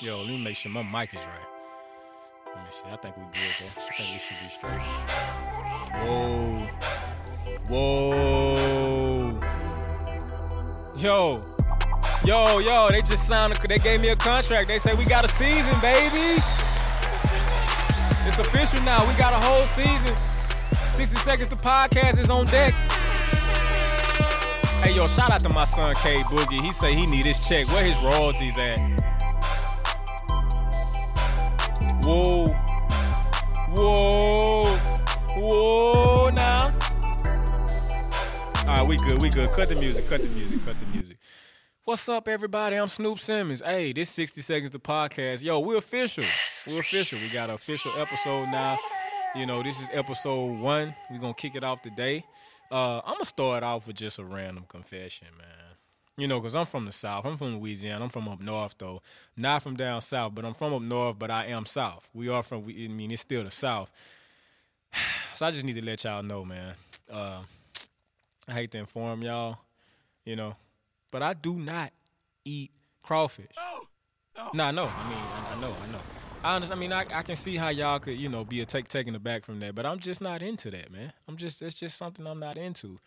Yo, let me make sure my mic is right. Let me see. I think we good though. I think we should be straight. Whoa. Whoa. Yo. Yo, yo, they just signed, a, they gave me a contract. They say we got a season, baby. It's official now. We got a whole season. 60 Seconds to Podcast is on deck. Hey, yo, shout out to my son K Boogie. He say he need his check. Where his royalties at? Whoa. Whoa. Whoa, now. All right, we good, we good. Cut the music, cut the music, cut the music. What's up, everybody? I'm Snoop Simmons. Hey, this 60 Seconds to Podcast. Yo, we're official. We're official. We got an official episode now. You know, this is episode one. We're going to kick it off today. Uh, I'm going to start off with just a random confession, man. You know, because I'm from the South. I'm from Louisiana. I'm from up north, though. Not from down south, but I'm from up north, but I am South. We are from, I mean, it's still the South. So I just need to let y'all know, man. Uh, I hate to inform y'all, you know, but I do not eat crawfish. No, no. Nah, no. I mean, I, I know, I know. I understand. I mean, I, I can see how y'all could, you know, be a take taken aback from that, but I'm just not into that, man. I'm just it's just something I'm not into,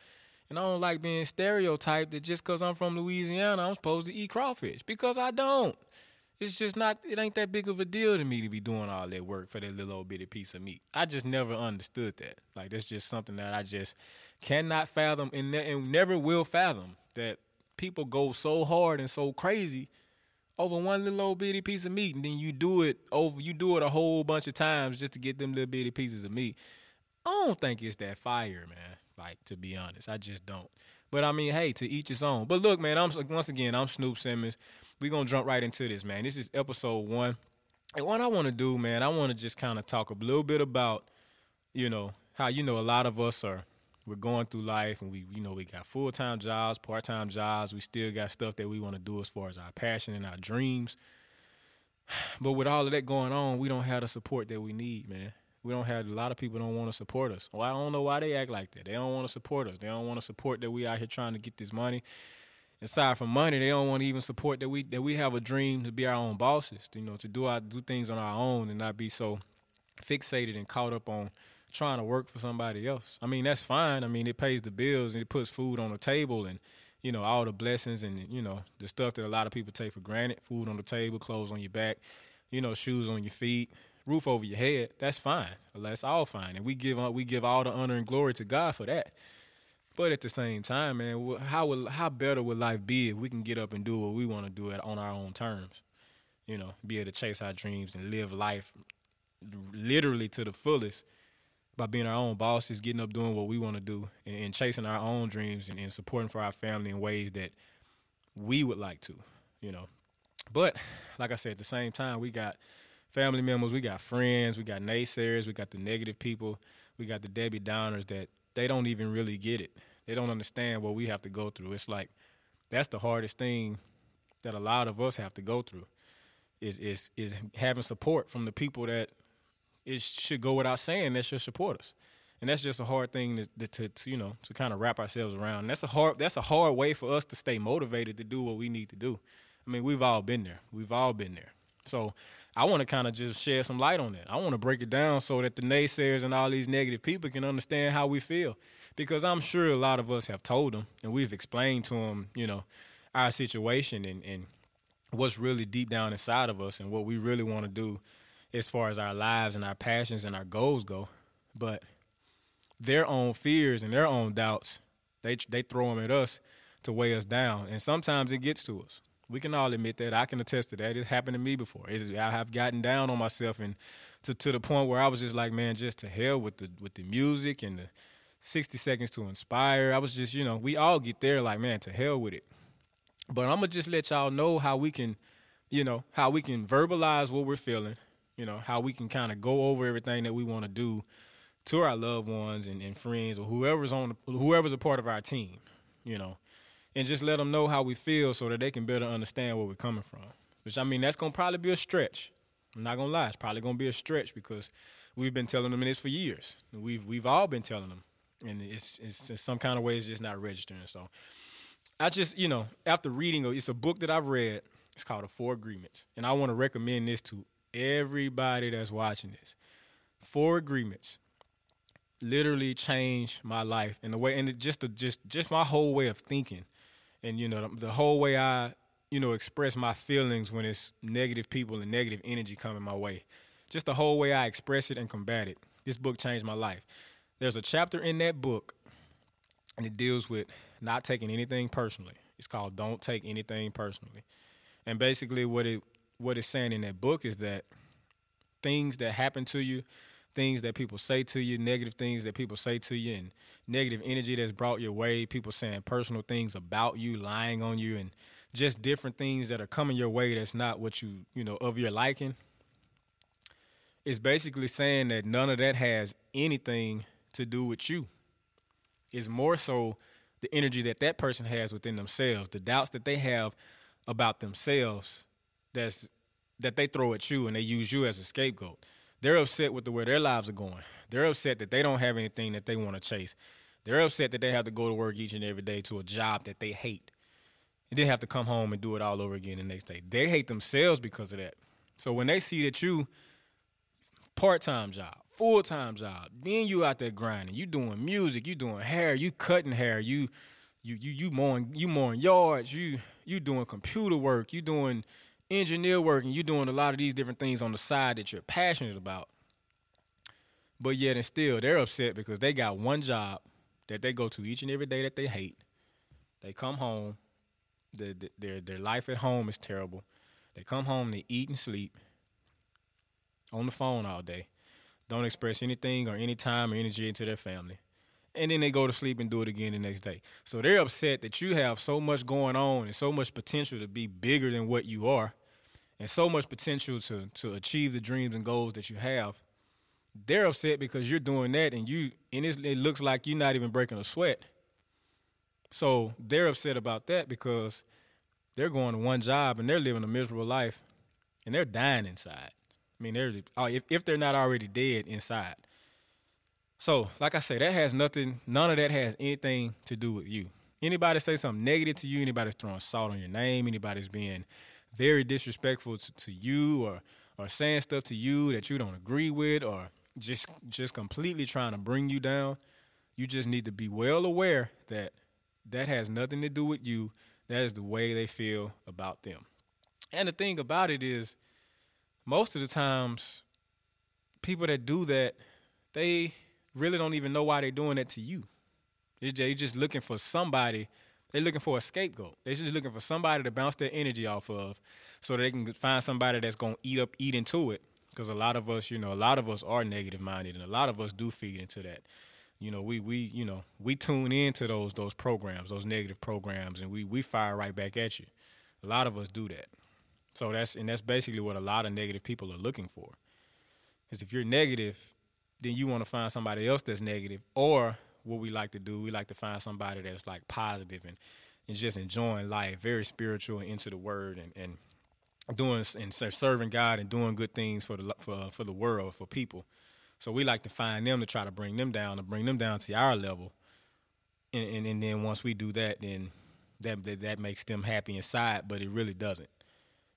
and I don't like being stereotyped that just because I'm from Louisiana, I'm supposed to eat crawfish because I don't. It's just not. It ain't that big of a deal to me to be doing all that work for that little old bitty piece of meat. I just never understood that. Like that's just something that I just cannot fathom and, ne- and never will fathom that people go so hard and so crazy over one little old bitty piece of meat, and then you do it over. You do it a whole bunch of times just to get them little bitty pieces of meat. I don't think it's that fire, man. Like to be honest, I just don't. But I mean, hey, to each his own. But look, man, I'm once again, I'm Snoop Simmons. We gonna jump right into this, man. This is episode one, and what I want to do, man, I want to just kind of talk a little bit about, you know, how you know a lot of us are we're going through life and we you know we got full-time jobs part-time jobs we still got stuff that we want to do as far as our passion and our dreams but with all of that going on we don't have the support that we need man we don't have a lot of people don't want to support us. Well i don't know why they act like that. They don't want to support us. They don't want to support that we out here trying to get this money. Aside from money they don't want to even support that we that we have a dream to be our own bosses you know to do our do things on our own and not be so fixated and caught up on trying to work for somebody else. I mean, that's fine. I mean, it pays the bills and it puts food on the table and, you know, all the blessings and, you know, the stuff that a lot of people take for granted. Food on the table, clothes on your back, you know, shoes on your feet, roof over your head. That's fine. That's all fine. And we give, we give all the honor and glory to God for that. But at the same time, man, how will how better would life be if we can get up and do what we want to do it on our own terms? You know, be able to chase our dreams and live life literally to the fullest by being our own bosses, getting up doing what we want to do, and, and, chasing our own dreams and, and, supporting for our family in ways that we would like to, you know. But like I said, at the same time, we got family members, we got friends, we got naysayers, we got the negative people, we got the Debbie Downers that they don't even really get it. They don't understand what we have to go through. It's like that's the hardest thing that a lot of us have to go through is is is having support from the people that it should go without saying that should support us. And that's just a hard thing to, to, to you know to kind of wrap ourselves around. And that's a hard that's a hard way for us to stay motivated to do what we need to do. I mean, we've all been there. We've all been there. So I want to kind of just shed some light on that. I want to break it down so that the naysayers and all these negative people can understand how we feel. Because I'm sure a lot of us have told them and we've explained to them, you know, our situation and, and what's really deep down inside of us and what we really want to do as far as our lives and our passions and our goals go. But their own fears and their own doubts, they they throw them at us to weigh us down, and sometimes it gets to us. We can all admit that. I can attest to that. It's happened to me before. I have gotten down on myself, and to to the point where I was just like, man, just to hell with the with the music and the sixty seconds to inspire. I was just, you know, we all get there, like, man, to hell with it. But I'm gonna just let y'all know how we can, you know, how we can verbalize what we're feeling you know, how we can kind of go over everything that we want to do to our loved ones and, and friends or whoever's on the, whoever's a part of our team, you know, and just let them know how we feel so that they can better understand where we're coming from. Which I mean, that's gonna probably be a stretch. I'm not gonna lie, it's probably gonna be a stretch because we've been telling them this for years. We've we've all been telling them, and it's it's in some kind of way it's just not registering. So I just you know after reading uh, it's a book that I've read It's called the Four Agreements. And I want to recommend this to everybody that's watching this. Four Agreements literally changed my life and the way and just the, just just my whole way of thinking and you know the, whole way I you know express my feelings when it's negative people and negative energy coming my way. Just the whole way I express it and combat it. This book changed my life. There's a chapter in that book and it deals with not taking anything personally. It's called Don't Take Anything Personally. And basically what it what it's saying in that book is that things that happen to you, things that people say to you, negative things that people say to you, and negative energy that's brought your way, people saying personal things about you, lying on you, and just different things that are coming your way that's not what you, you know, of your liking. It's basically saying that none of that has anything to do with you. It's more so the energy that that person has within themselves, the doubts that they have about themselves that's that they throw at you and they use you as a scapegoat. They're upset with the way their lives are going. They're upset that they don't have anything that they want to chase. They're upset that they have to go to work each and every day to a job that they hate. And then have to come home and do it all over again the next day. They hate themselves because of that. So when they see that you part time job, full time job, then you out there grinding, you doing music, you doing hair, you cutting hair, you you you you mowing you mowing yards, you you doing computer work, you doing engineer work, and you're doing a lot of these different things on the side that you're passionate about. But yet and still, they're upset because they got one job that they go to each and every day that they hate. They come home, the, the, their their life at home is terrible. They come home, they eat and sleep on the phone all day. Don't express anything or any time or energy into their family and then they go to sleep and do it again the next day. So they're upset that you have so much going on and so much potential to be bigger than what you are, and so much potential to to achieve the dreams and goals that you have. They're upset because you're doing that, and you and it looks like you're not even breaking a sweat. So they're upset about that because they're going to one job and they're living a miserable life, and they're dying inside. I mean, they're oh, if if they're not already dead inside. So, like I say, that has nothing, none of that has anything to do with you. Anybody say something negative to you, anybody's throwing salt on your name, anybody's being very disrespectful to, to you or or saying stuff to you that you don't agree with or just just completely trying to bring you down, you just need to be well aware that that has nothing to do with you. That is the way they feel about them. And the thing about it is most of the times people that do that, they really don't even know why they're doing that to you. They're just looking for somebody. They're looking for a scapegoat. They're just looking for somebody to bounce their energy off of, so they can find somebody that's gonna eat up, eat into it. Because a lot of us, you know, a lot of us are negative minded, and a lot of us do feed into that. You know, we we you know we tune into those those programs, those negative programs, and we we fire right back at you. A lot of us do that. So that's and that's basically what a lot of negative people are looking for. Because if you're negative, then you want to find somebody else that's negative. Or what we like to do, we like to find somebody that's like positive and, and just enjoying life, very spiritual and into the word and, and doing and serving God and doing good things for the for for the world, for people. So we like to find them to try to bring them down, to bring them down to our level. And, and, and then once we do that, then that, that that makes them happy inside, but it really doesn't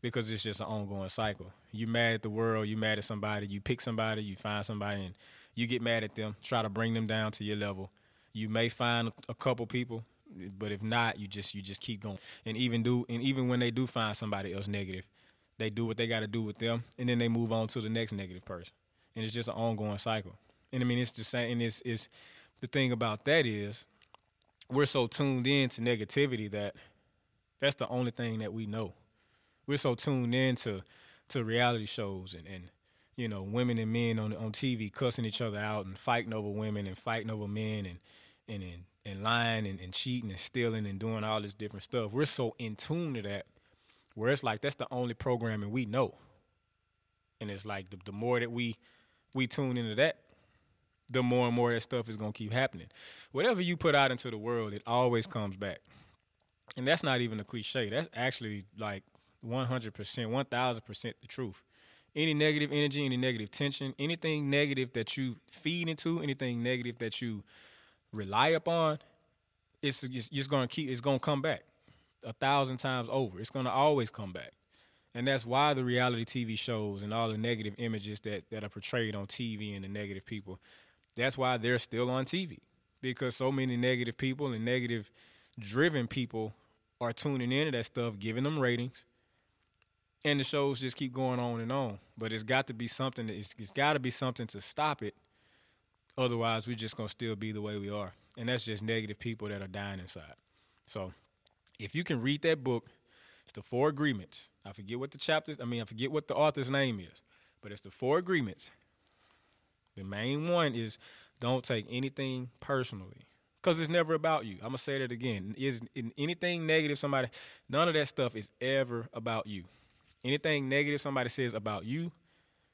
because it's just an ongoing cycle. You mad at the world, you mad at somebody, you pick somebody, you find somebody, and you get mad at them. Try to bring them down to your level. You may find a couple people, but if not, you just you just keep going. And even do and even when they do find somebody else negative, they do what they got to do with them, and then they move on to the next negative person. And it's just an ongoing cycle. And I mean, it's the same. And it's it's the thing about that is we're so tuned in to negativity that that's the only thing that we know we're so tuned in to, to reality shows and, and you know women and men on on TV cussing each other out and fighting over women and fighting over men and and and, and lying and, and cheating and stealing and doing all this different stuff. We're so in tune to that where it's like that's the only programming we know. And it's like the, the more that we we tune into that, the more and more that stuff is gonna keep happening. Whatever you put out into the world, it always comes back. And that's not even a cliche. That's actually like 100%, 1000% the truth. Any negative energy, any negative tension, anything negative that you feed into, anything negative that you rely upon, it's just, going to keep, it's going to come back a thousand times over. It's going to always come back. And that's why the reality TV shows and all the negative images that, that are portrayed on TV and the negative people, that's why they're still on TV. Because so many negative people and negative driven people are tuning into that stuff, giving them ratings. And the shows just keep going on and on. But it's got to be something that it's, it's got to be something to stop it. Otherwise, we're just gonna still be the way we are. And that's just negative people that are dying inside. So if you can read that book, it's the four agreements. I forget what the chapters, I mean, I forget what the author's name is, but it's the four agreements. The main one is don't take anything personally because it's never about you. I'm gonna say that again. Is anything negative somebody? None of that stuff is ever about you. Anything negative somebody says about you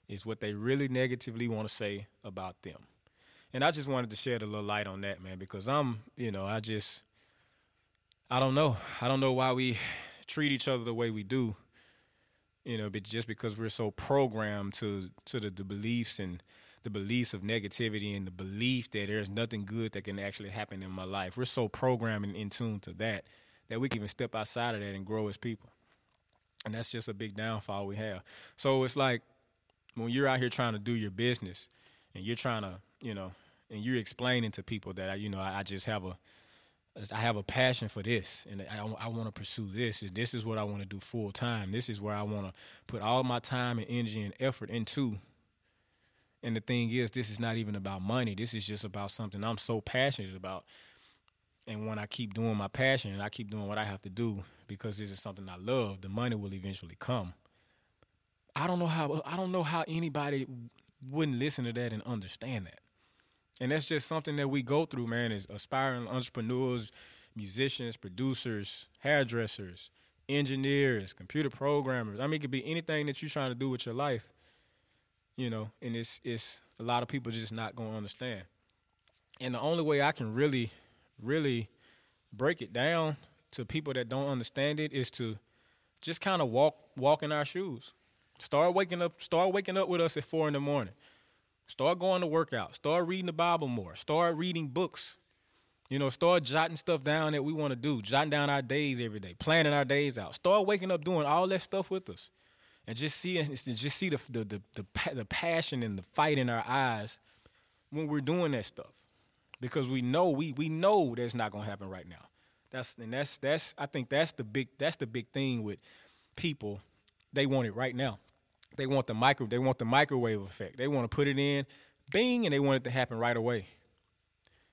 is what they really negatively want to say about them. And I just wanted to shed a little light on that, man, because I'm, you know, I just, I don't know, I don't know why we treat each other the way we do. You know, but just because we're so programmed to to the, the beliefs and the beliefs of negativity and the belief that there's nothing good that can actually happen in my life. We're so programmed and in tune to that that we can even step outside of that and grow as people. And that's just a big downfall we have. So it's like when you're out here trying to do your business and you're trying to, you know, and you're explaining to people that, I, you know, I, I just have a, I have a passion for this, and I, I want to pursue this. This is what I want to do full time. This is where I want to put all my time and energy and effort into. And the thing is, this is not even about money. This is just about something I'm so passionate about. And when I keep doing my passion and I keep doing what I have to do because this is something I love, the money will eventually come. I don't know how I don't know how anybody wouldn't listen to that and understand that. And that's just something that we go through, man, as aspiring entrepreneurs, musicians, producers, hairdressers, engineers, computer programmers. I mean, it could be anything that you're trying to do with your life, you know, and it's it's a lot of people just not gonna understand. And the only way I can really, really break it down to people that don't understand it is to just kind of walk walk in our shoes. Start waking up start waking up with us at four in the morning. Start going to work out. Start reading the Bible more. Start reading books. You know, start jotting stuff down that we want to do, jotting down our days every day, planning our days out. Start waking up doing all that stuff with us. And just see just see the the the, the, the passion and the fight in our eyes when we're doing that stuff. Because we know we we know that's not gonna happen right now. That's and that's that's I think that's the big that's the big thing with people. They want it right now. They want the micro. They want the microwave effect. They want to put it in, bing, and they want it to happen right away.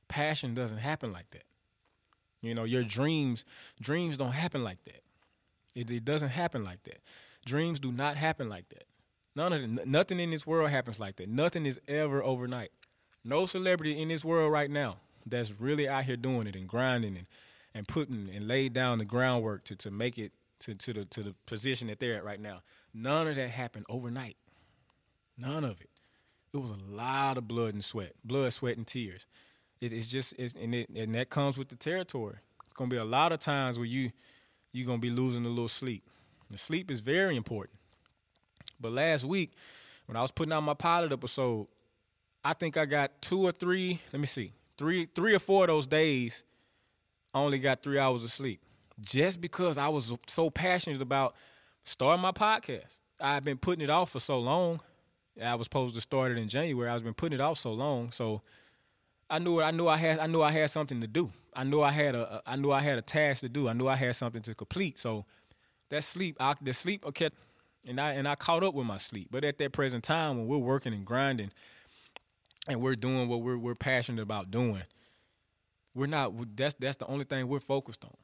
Passion doesn't happen like that. You know, your dreams, dreams don't happen like that. It, it doesn't happen like that. Dreams do not happen like that. None of the, nothing in this world happens like that. Nothing is ever overnight. No celebrity in this world right now that's really out here doing it and grinding and, and putting and laid down the groundwork to, to make it to, to the to the position that they're at right now. None of that happened overnight. None of it. It was a lot of blood and sweat, blood, sweat, and tears. It's just, it's, and, it, and that comes with the territory. It's gonna be a lot of times where you you're gonna be losing a little sleep. The sleep is very important. But last week, when I was putting out my pilot episode, I think I got two or three. Let me see, three, three or four of those days. I only got three hours of sleep, just because I was so passionate about starting my podcast. I've been putting it off for so long. I was supposed to start it in January. I've been putting it off so long, so I knew I knew I had I knew I had something to do. I knew I had a I knew I had a task to do. I knew I had something to complete. So that sleep, I, the sleep, okay, and I and I caught up with my sleep. But at that present time, when we're working and grinding, and we're doing what we're we're passionate about doing, we're not. That's that's the only thing we're focused on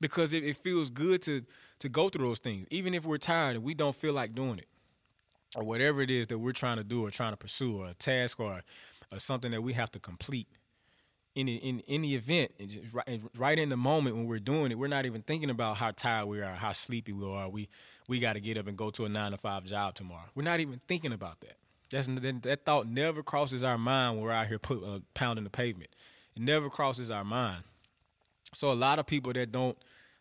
because it, it feels good to to go through those things, even if we're tired and we don't feel like doing it, or whatever it is that we're trying to do or trying to pursue, or a task or or something that we have to complete. In the, in the event, right, right in the moment when we're doing it, we're not even thinking about how tired we are, how sleepy we are. We we got to get up and go to a nine to five job tomorrow. We're not even thinking about that. That's that, that thought never crosses our mind when we're out here put, uh, pounding the pavement. It never crosses our mind. So a lot of people that don't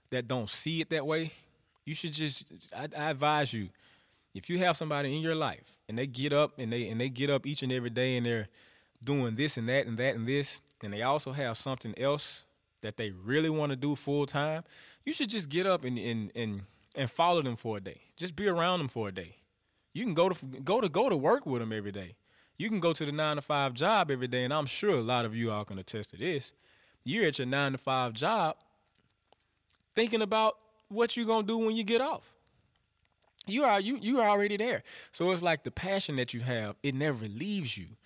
that don't see it that way, you should just I, I advise you if you have somebody in your life and they get up and they and they get up each and every day and they're doing this and that and that and this and they also have something else that they really want to do full time, you should just get up and and and and follow them for a day. Just be around them for a day. You can go to go to go to work with them every day. You can go to the nine to five job every day, and I'm sure a lot of you all can attest to this. You're at your nine to five job, thinking about what you're gonna do when you get off. You are you you are already there. So it's like the passion that you have, it never leaves you.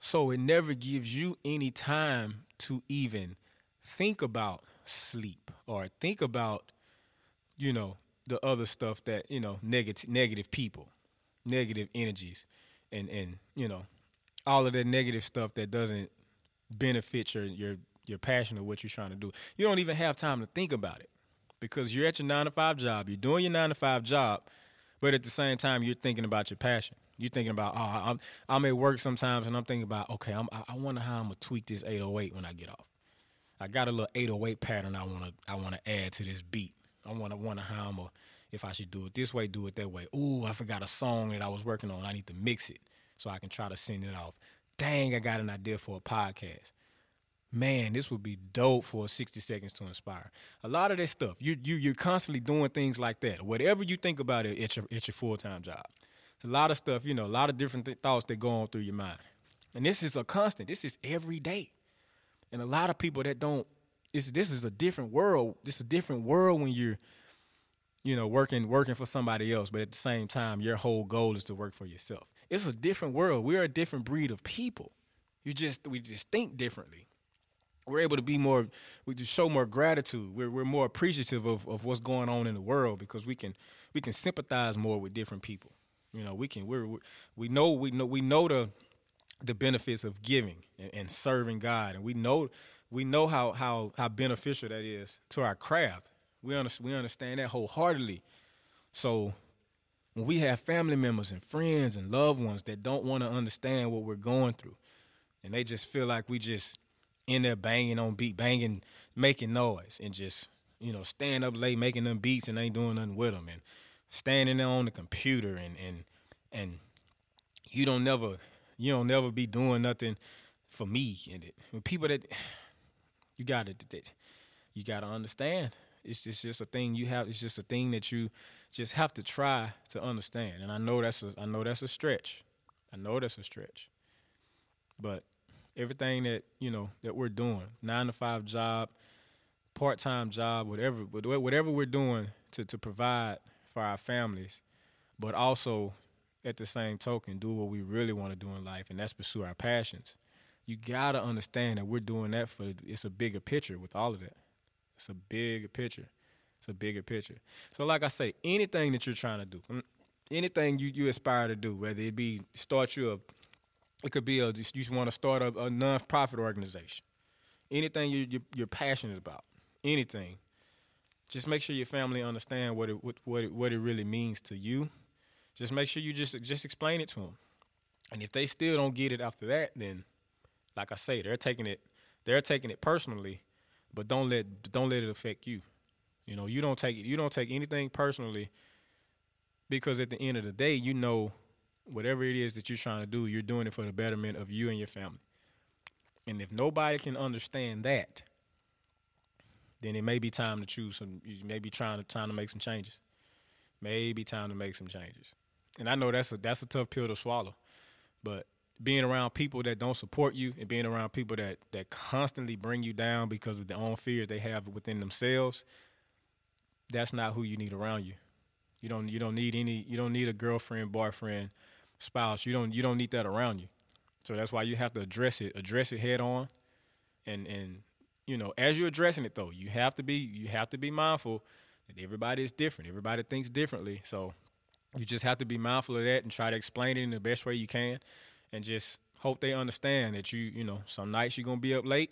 So it never gives you any time to even think about sleep or think about, you know, the other stuff that, you know, negative negative people, negative energies and and, you know, all of that negative stuff that doesn't benefit your your your passion or what you're trying to do. You don't even have time to think about it because you're at your nine to five job. You're doing your nine to five job, but at the same time, you're thinking about your passion. You're thinking about, oh, I'm I'm at work sometimes, and I'm thinking about, okay, I'm, I wonder how I'm gonna tweak this 808 when I get off. I got a little 808 pattern I wanna I wanna add to this beat. I wanna wonder how I'm gonna if I should do it this way, do it that way. Ooh, I forgot a song that I was working on. I need to mix it so I can try to send it off. Dang, I got an idea for a podcast man, this would be dope for 60 seconds to inspire. A lot of that stuff, you you you're constantly doing things like that. Whatever you think about it, it's your it's your full time job. It's a lot of stuff, you know, a lot of different th- thoughts that go on through your mind, and this is a constant. This is every day, and a lot of people that don't. This this is a different world. This is a different world when you're, you know, working working for somebody else, but at the same time, your whole goal is to work for yourself. It's a different world. We're a different breed of people. You just we just think differently we're able to be more we just show more gratitude we're, we're more appreciative of, of what's going on in the world because we can we can sympathize more with different people you know we can we're, we know we know we know the the benefits of giving and, and serving god and we know we know how how how beneficial that is to our craft we understand we understand that wholeheartedly so when we have family members and friends and loved ones that don't want to understand what we're going through and they just feel like we just in there banging on beat, banging, making noise, and just you know staying up late making them beats and ain't doing nothing with them, and standing there on the computer and and and you don't never you don't never be doing nothing for me and it. When people that you got to you got to understand. It's just, it's just a thing you have. It's just a thing that you just have to try to understand. And I know that's a I know that's a stretch. I know that's a stretch. But everything that you know that we're doing, nine to five job, part time job, whatever whatever we're doing to to provide for our families, but also at the same token do what we really want to do in life, and that's pursue our passions. You gotta understand that we're doing that for it's a bigger picture with all of that. It's a bigger picture. It's a bigger picture. So, like I say, anything that you're trying to do, mm, anything you, you aspire to do, whether it be start you a it could be a you just want to start a, a non-profit organization. Anything you, you you're passionate about, anything. Just make sure your family understand what it what what it, what it really means to you. Just make sure you just just explain it to them. And if they still don't get it after that, then like I say, they're taking it they're taking it personally, but don't let don't let it affect you. You know, you don't take you don't take anything personally because at the end of the day, you know whatever it is that you're trying to do, you're doing it for the betterment of you and your family. And if nobody can understand that, then it may be time to choose some. You may be trying to time to make some changes. Maybe time to make some changes. And I know that's a that's a tough pill to swallow, but being around people that don't support you and being around people that that constantly bring you down because of their own fears they have within themselves, that's not who you need around you. You don't you don't need any you don't need a girlfriend, boyfriend, spouse, you don't you don't need that around you. So that's why you have to address it, address it head on, and and you know as you're addressing it though, you have to be you have to be mindful that everybody is different. Everybody thinks differently. So you just have to be mindful of that and try to explain it in the best way you can, and just hope they understand that you you know some nights you're gonna be up late,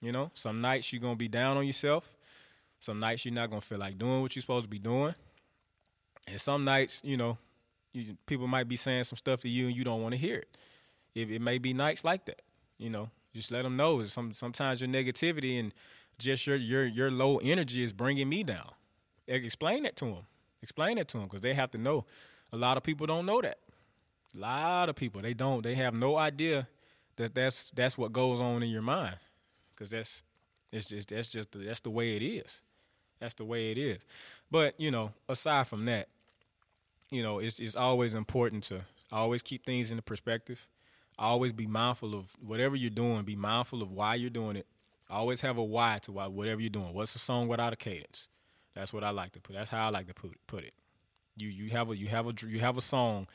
you know some nights you're gonna be down on yourself, some nights you're not gonna feel like doing what you're supposed to be doing, and some nights you know you, people might be saying some stuff to you and you don't want to hear it. it. It may be nights like that. You know, just let them know. Some sometimes your negativity and just your your your low energy is bringing me down. Explain that to them. Explain that to them because they have to know. A lot of people don't know that. A lot of people they don't. They have no idea that that's that's what goes on in your mind because that's it's just that's just the, that's the way it is. That's the way it is. But you know, aside from that, you know, it's it's always important to always keep things in the perspective. Always be mindful of whatever you're doing. Be mindful of why you're doing it. Always have a why to why whatever you're doing. What's a song without a cadence? That's what I like to put. That's how I like to put put it. You you have a you have a you have a song.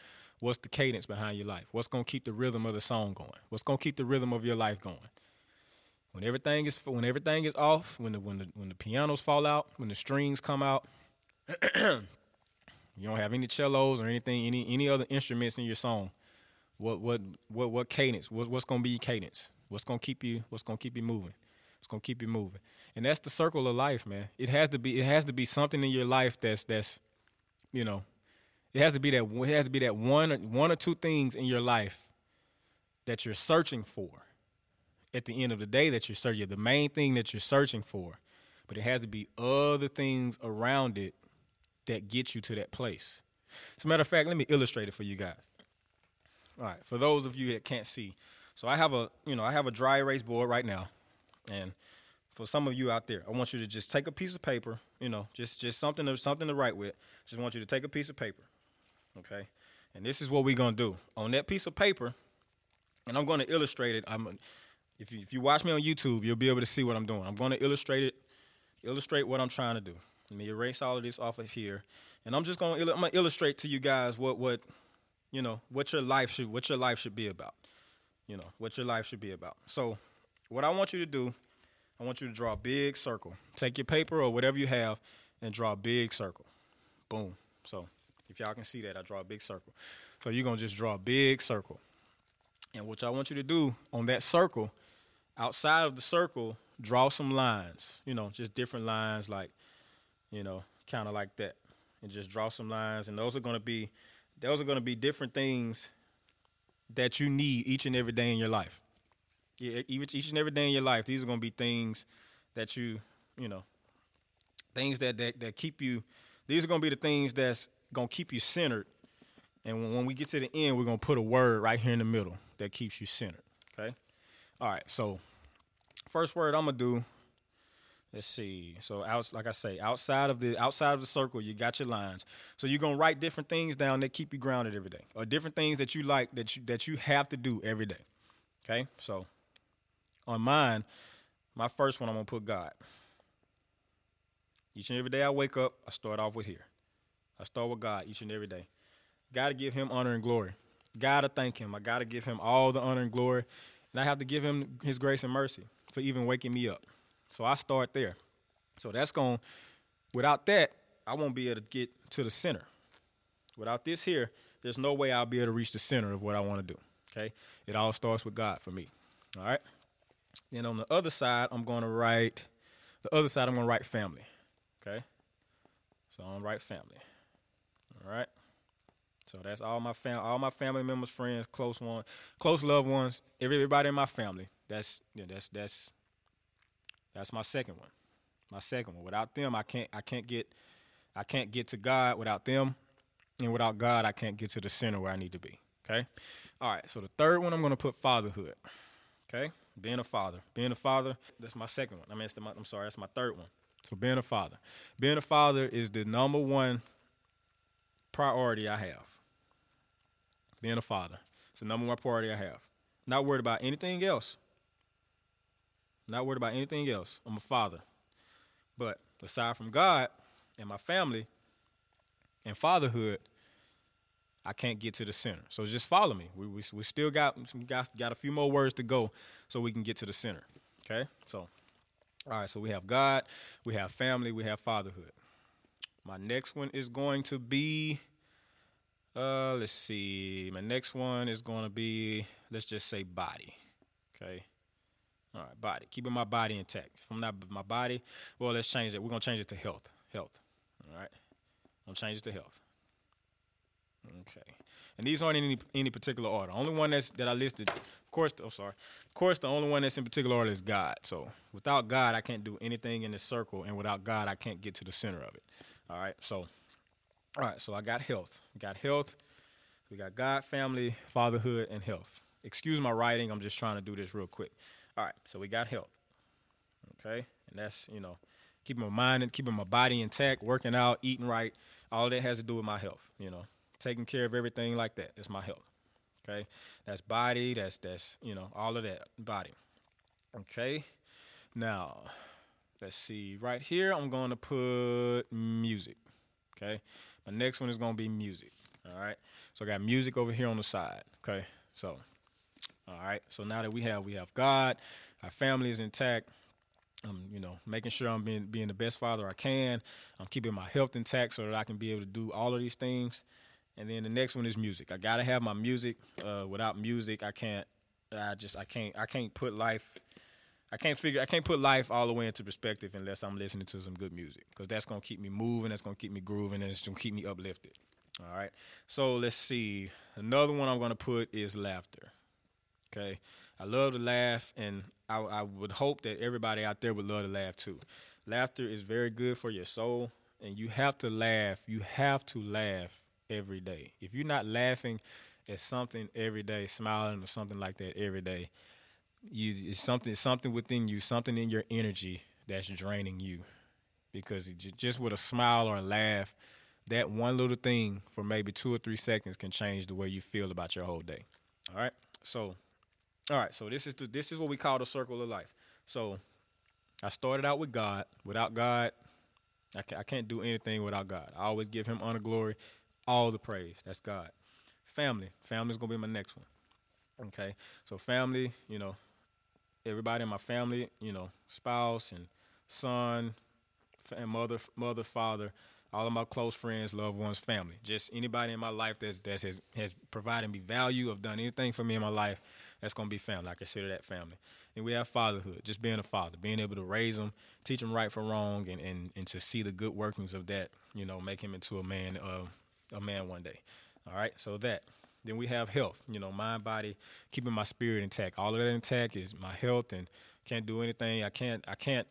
What's the cadence behind your life? What's gonna keep the rhythm of the song going? What's gonna keep the rhythm of your life going? When everything is when everything is off, when the when the when the pianos fall out, when the strings come out, you don't have any cellos or anything, any any other instruments in your song. What what what what cadence? What, what's gonna be your cadence? What's gonna keep you? What's gonna keep you moving? It's gonna keep you moving, and that's the circle of life, man. It has to be. It has to be something in your life that's that's, you know, it has to be that. It has to be that one one or two things in your life that you're searching for. At the end of the day, that you're searching, the main thing that you're searching for, but it has to be other things around it that get you to that place. As a matter of fact, let me illustrate it for you guys. All right, for those of you that can't see, so I have a you know I have a dry erase board right now, and for some of you out there, I want you to just take a piece of paper, you know, just just something to something to write with. Just want you to take a piece of paper, okay, and this is what we're gonna do on that piece of paper, and I'm gonna illustrate it. I'm if you if you watch me on YouTube, you'll be able to see what I'm doing. I'm gonna illustrate it, illustrate what I'm trying to do. Let me erase all of this off of here, and I'm just gonna I'm gonna illustrate to you guys what what you know what your life should what your life should be about you know what your life should be about so what i want you to do i want you to draw a big circle take your paper or whatever you have and draw a big circle boom so if y'all can see that i draw a big circle so you're to just draw a big circle and what i want you to do on that circle outside of the circle draw some lines you know just different lines like you know kind of like that and just draw some lines and those are to be those are to be different things that you need each and every day in your life. Yeah, each and every day in your life, these are to be things that you, you know, things that that, that keep you. These are going to be the things that's to keep you centered. And when, when we get to the end, we're to put a word right here in the middle that keeps you centered. Okay. All right. So, first word I'm gonna do Let's see. So out, like I say, outside of the outside of the circle, you got your lines. So you're gonna write different things down that keep you grounded every day, or different things that you like that you that you have to do every day. Okay. So on mine, my first one, I'm gonna put God. Each and every day I wake up, I start off with here. I start with God each and every day. Got to give Him honor and glory. Got to thank Him. I got to give Him all the honor and glory, and I have to give Him His grace and mercy for even waking me up. So I start there. So that's going without that, I won't be able to get to the center. Without this here, there's no way I'll be able to reach the center of what I want to do. Okay? It all starts with God for me. All right? Then on the other side, I'm going to write the other side I'm going to write family. Okay? So I'm going to write family. All right? So that's all my fam all my family members, friends, close ones, close loved ones, everybody in my family. That's yeah, that's that's that's my second one. My second one. Without them, I can't I can't get I can't get to God without them. And without God, I can't get to the center where I need to be. Okay? All right, so the third one I'm gonna put fatherhood. Okay? Being a father. Being a father, that's my second one. I mean, the, I'm sorry, that's my third one. So being a father. Being a father is the number one priority I have. Being a father. It's the number one priority I have. Not worried about anything else. Not worried about anything else. I'm a father. But aside from God and my family and fatherhood, I can't get to the center. So just follow me. We, we, we still got, got got a few more words to go so we can get to the center. Okay? So, all right, so we have God, we have family, we have fatherhood. My next one is going to be, uh, let's see. My next one is going to be, let's just say body. Okay? All right, body. Keeping my body intact. From not my body, well, let's change it. We're gonna change it to health. Health. All right. I'm gonna change it to health. Okay. And these aren't in any any particular order. Only one that's that I listed, of course. Oh, sorry. Of course, the only one that's in particular order is God. So without God, I can't do anything in this circle, and without God, I can't get to the center of it. All right. So, all right. So I got health. We got health. We got God, family, fatherhood, and health. Excuse my writing. I'm just trying to do this real quick. All right, so we got health. Okay, and that's you know, keeping my mind and keeping my body intact, working out, eating right. All that has to do with my health. You know, taking care of everything like that. That's my health. Okay, that's body. That's that's you know all of that body. Okay, now let's see. Right here, I'm going to put music. Okay, my next one is going to be music. All right, so I got music over here on the side. Okay, so all right, so now that we have we have God, our family is intact. I'm, you know, making sure I'm being being the best father I can. I'm keeping my health intact so that I can be able to do all of these things. And then the next one is music. I gotta have my music. Uh, without music, I can't. I just I can't I can't put life. I can't figure I can't put life all the way into perspective unless I'm listening to some good music because that's gonna keep me moving. That's gonna keep me grooving, and it's gonna keep me uplifted. All right. So let's see. Another one I'm gonna put is laughter. Okay. I love to laugh, and I, I would hope that everybody out there would love to laugh too. Laughter is very good for your soul, and you have to laugh. You have to laugh every day. If you're not laughing at something every day, smiling or something like that every day, you it's something something within you, something in your energy that's draining you. Because just with a smile or a laugh, that one little thing for maybe two or three seconds can change the way you feel about your whole day. All right. So, all right. So this is the, this is what we call the circle of life. So, I started out with God. Without God, I can't, I can't do anything without God. I always give Him honor, glory, all the praise. That's God. Family. Family's gonna be my next one. Okay. So family, you know, everybody in my family, you know, spouse and son and mother, mother, father, all of my close friends, loved ones, family. Just anybody in my life that's that has has provided me value, have done anything for me in my life, that's gonna be family. I consider that family. And we have fatherhood, just being a father, being able to raise them, teach them right from wrong, and and, and to see the good workings of that, you know, make him into a man, uh, a man one day. All right, so that. Then we have health, you know, mind, body, keeping my spirit intact. All of that intact is my health, and can't do anything. I can't. I can't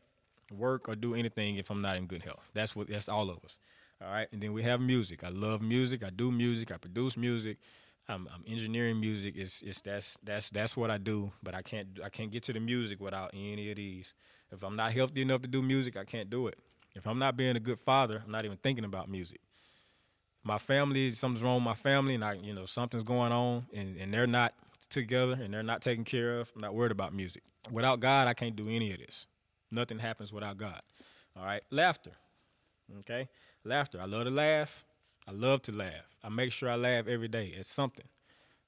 work or do anything if I'm not in good health. That's what. That's all of us. All right, and then we have music. I love music. I do music. I produce music. I'm, I'm engineering music. It's, it's that's that's that's what I do. But I can't I can't get to the music without any of these. If I'm not healthy enough to do music, I can't do it. If I'm not being a good father, I'm not even thinking about music my family, something's wrong with my family, and I, you know, something's going on, and, and they're not together and they're not taken care of. I'm not worried about music. Without God, I can't do any of this. Nothing happens without God. All right, laughter. Okay, laughter. I love to laugh. I love to laugh. I make sure I laugh every day. It's something.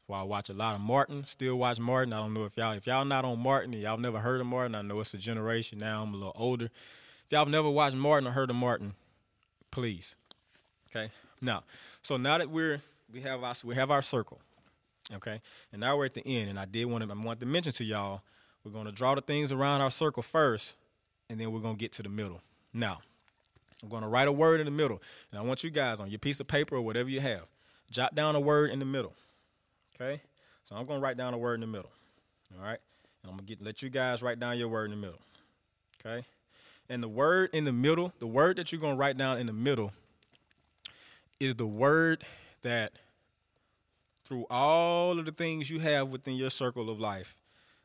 Well, I watch a lot of Martin. Still watch Martin. I don't know if y'all if y'all not on Martin, y'all never heard of Martin. I know it's a generation now. I'm a little older. If y'all never watched Martin or heard of Martin, please. Okay, now, so now that we're we have our we have our circle, okay, and now we're at the end, and I did want to I want to mention to y'all we're going to draw the things around our circle first, and then we're going to get to the middle. Now, I'm going to write a word in the middle, and I want you guys on your piece of paper or whatever you have, jot down a word in the middle. Okay, so I'm going to write down a word in the middle. All right, and I'm gonna get let you guys write down your word in the middle. Okay, and the word in the middle, the word that you're going to write down in the middle is the word that through all of the things you have within your circle of life,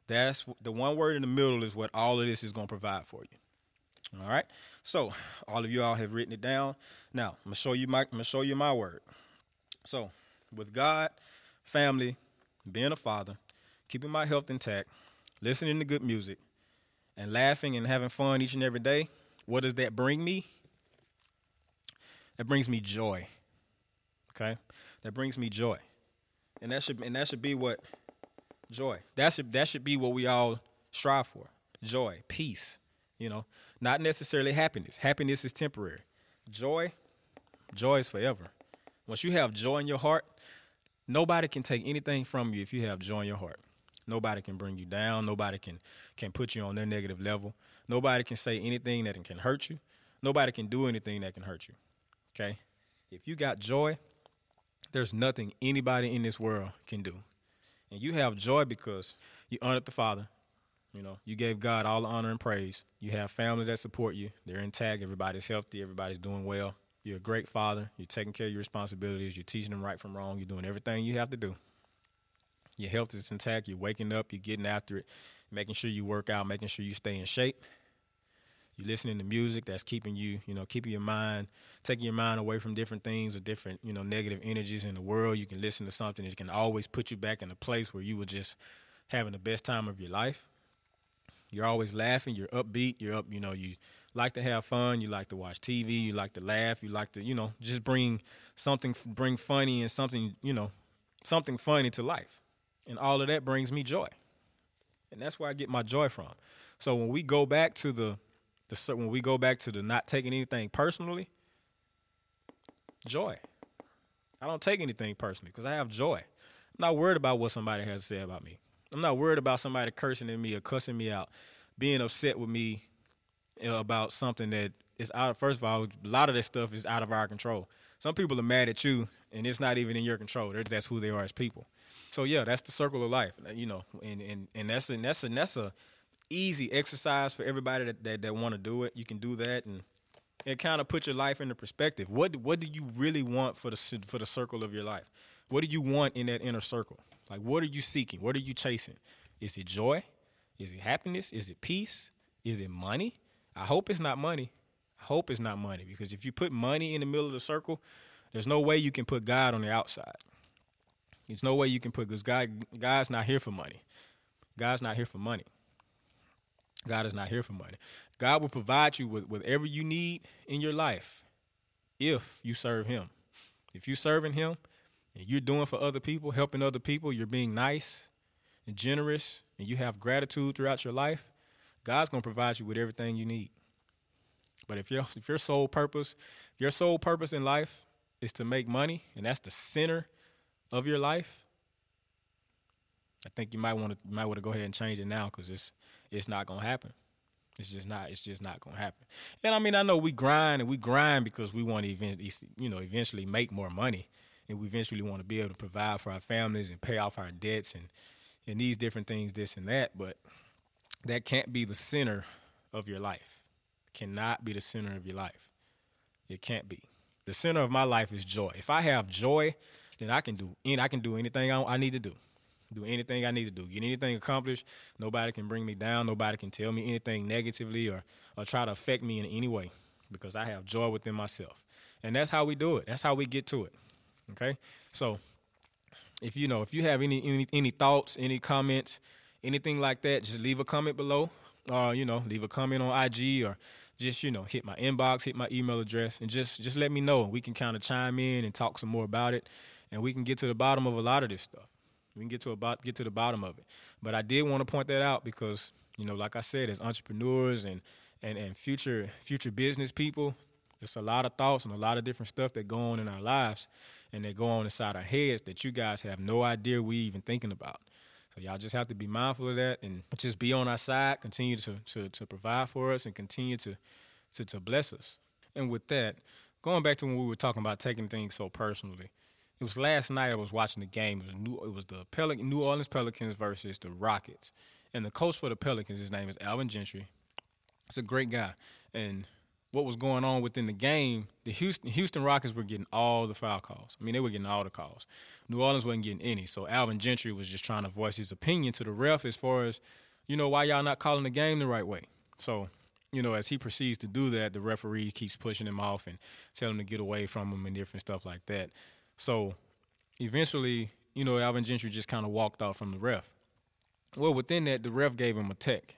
that's the one word in the middle is what all of this is going to provide for you. All right. So all of you all have written it down. Now I'm gonna show you my I'm gonna show you my word. So with God, family, being a father, keeping my health intact, listening to good music, and laughing and having fun each and every day, what does that bring me? That brings me joy. Okay, that brings me joy, and that should and that should be what joy. That should that should be what we all strive for. Joy, peace. You know, not necessarily happiness. Happiness is temporary. Joy, joy is forever. Once you have joy in your heart, nobody can take anything from you if you have joy in your heart. Nobody can bring you down. Nobody can can put you on their negative level. Nobody can say anything that can hurt you. Nobody can do anything that can hurt you. Okay? If you got joy, there's nothing anybody in this world can do. And you have joy because you honored the Father. You know, you gave God all the honor and praise. You have family that support you. They're intact. Everybody's healthy. Everybody's doing well. You're a great father. You're taking care of your responsibilities. You're teaching them right from wrong. You're doing everything you have to do. Your health is intact. You're waking up. You're getting after it, making sure you work out, making sure you stay in shape. You're listening to music that's keeping you, you know, keeping your mind, taking your mind away from different things or different, you know, negative energies in the world. You can listen to something that can always put you back in a place where you were just having the best time of your life. You're always laughing. You're upbeat. You're up. You know, you like to have fun. You like to watch TV. You like to laugh. You like to, you know, just bring something, bring funny and something, you know, something funny to life. And all of that brings me joy. And that's where I get my joy from. So when we go back to the the when we go back to the not taking anything personally, joy. I don't take anything personally because I have joy. I'm not worried about what somebody has to say about me. I'm not worried about somebody cursing at me or cussing me out, being upset with me you know, about something that is out of. First of all, a lot of this stuff is out of our control. Some people are mad at you, and it's not even in your control. They're, that's who they are as people. So yeah, that's the circle of life, you know, and and and that's and that's a that's a easy exercise for everybody that, that, that want to do it. You can do that and it kind of puts your life into perspective. What what do you really want for the for the circle of your life? What do you want in that inner circle? Like what are you seeking? What are you chasing? Is it joy? Is it happiness? Is it peace? Is it money? I hope it's not money. I hope it's not money because if you put money in the middle of the circle, there's no way you can put God on the outside. There's no way you can put because God God's not here for money. God's not here for money. God is not here for money. God will provide you with whatever you need in your life if you serve Him. If you're serving Him and you're doing for other people, helping other people, you're being nice and generous, and you have gratitude throughout your life, God's going to provide you with everything you need. But if your if your sole purpose, your sole purpose in life is to make money, and that's the center of your life, I think you might want to might want to go ahead and change it now because it's it's not gonna happen. It's just not. It's just not gonna happen. And I mean, I know we grind and we grind because we want to eventually, you know, eventually make more money, and we eventually want to be able to provide for our families and pay off our debts and and these different things, this and that. But that can't be the center of your life. Cannot be the center of your life. It can't be. The center of my life is joy. If I have joy, then I can do and I can do anything I, I need to do do anything I need to do, get anything accomplished. Nobody can bring me down. Nobody can tell me anything negatively or, or try to affect me in any way because I have joy within myself. And that's how we do it. That's how we get to it. Okay? So if you know, if you have any any, any thoughts, any comments, anything like that, just leave a comment below. Or, you know, leave a comment on IG or just, you know, hit my inbox, hit my email address, and just just let me know. We can kind of chime in and talk some more about it. And we can get to the bottom of a lot of this stuff. We can get to about get to the bottom of it. But I did want to point that out because you know, like I said, as entrepreneurs and and and future future business people, there's a lot of thoughts and a lot of different stuff that go on in our lives and they go on inside our heads that you guys have no idea we even thinking about. So y'all just have to be mindful of that and just be on our side, continue to to, to provide for us and continue to, to to bless us. And with that, going back to when we were talking about taking things so personally, it was last night I was watching the game. It was New, it was the New Orleans Pelicans versus the Rockets, and the coach for the Pelicans, his name is Alvin Gentry. It's a great guy, and what was going on within the game, the Houston, Houston Rockets were getting all the foul calls. I mean, they were getting all the calls. New Orleans wasn't getting any. So Alvin Gentry was just trying to voice his opinion to the ref as far as, you know, why y'all not calling the game the right way. So, you know, as he proceeds to do that, the referee keeps pushing him off and telling him to get away from him and different stuff like that. So eventually, you know, Alvin Gentry just kind of walked off from the ref. Well, within that, the ref gave him a tech,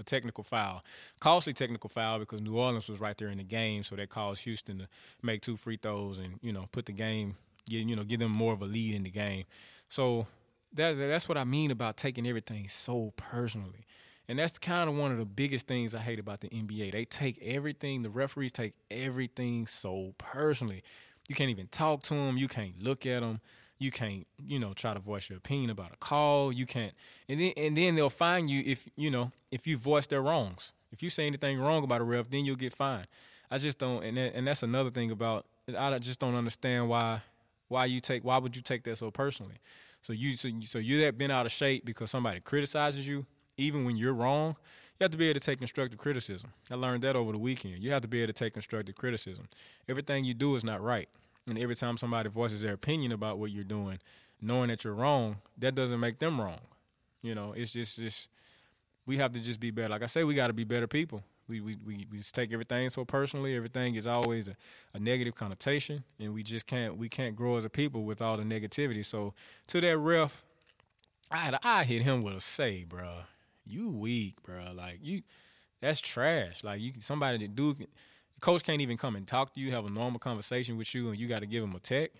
a technical foul, costly technical foul because New Orleans was right there in the game, so that caused Houston to make two free throws and you know put the game, get you know, give them more of a lead in the game. So that that's what I mean about taking everything so personally. And that's kind of one of the biggest things I hate about the NBA. They take everything, the referees take everything so personally. You can't even talk to them. You can't look at them. You can't, you know, try to voice your opinion about a call. You can't, and then and then they'll fine you if you know if you voice their wrongs. If you say anything wrong about a ref, then you'll get fined. I just don't, and that, and that's another thing about. I just don't understand why why you take why would you take that so personally. So you so you, so you that been out of shape because somebody criticizes you, even when you're wrong. You have to be able to take constructive criticism. I learned that over the weekend. You have to be able to take constructive criticism. Everything you do is not right. And every time somebody voices their opinion about what you're doing, knowing that you're wrong, that doesn't make them wrong. You know, it's just just we have to just be better. Like I say, we got to be better people. We we we, we just take everything so personally. Everything is always a, a negative connotation, and we just can't we can't grow as a people with all the negativity. So to that ref, I had, I hit him with a say, bro. You weak, bro. Like you, that's trash. Like you somebody that do. Coach can't even come and talk to you, have a normal conversation with you, and you got to give him a tech.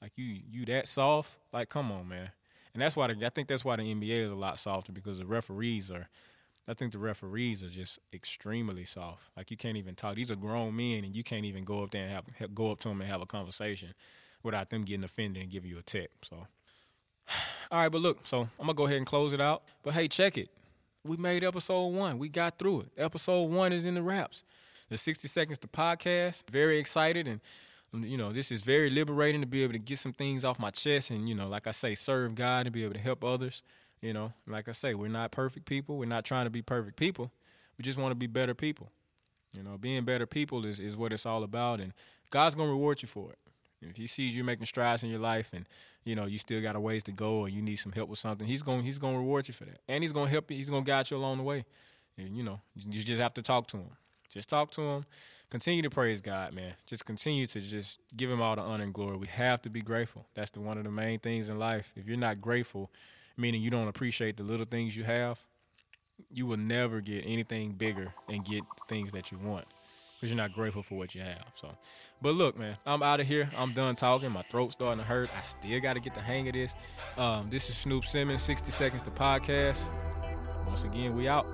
Like you, you that soft? Like, come on, man. And that's why the, I think that's why the NBA is a lot softer because the referees are. I think the referees are just extremely soft. Like you can't even talk. These are grown men, and you can't even go up there and have go up to them and have a conversation without them getting offended and giving you a tech. So, all right, but look, so I'm gonna go ahead and close it out. But hey, check it. We made episode one. We got through it. Episode one is in the wraps. The 60 seconds to podcast. Very excited and um, you know, this is very liberating to be able to get some things off my chest and, you know, like I say, serve God and be able to help others. You know, like I say, we're not perfect people. We're not trying to be perfect people. We just want to be better people. You know, being better people is, is what it's all about. And God's going to reward you for it. If he sees you making strides in your life and, you know, you still got a ways to go or you need some help with something, he's going he's going to reward you for that. And he's going to help you. He's going to guide you along the way. And, you know, you just have to talk to him. Just talk to him continue to praise God, man. Just continue to just give him all the honor and glory. We have to be grateful. That's the one of the main things in life. If you're not grateful, meaning you don't appreciate the little things you have, you will never get anything bigger and get things that you want because you're not grateful for what you have. So, but look, man, I'm out of here. I'm done talking. My throat's starting to hurt. I still got to get the hang of this. Um, this is Snoop Simmons, 60 Seconds to Podcast. Once again, we out.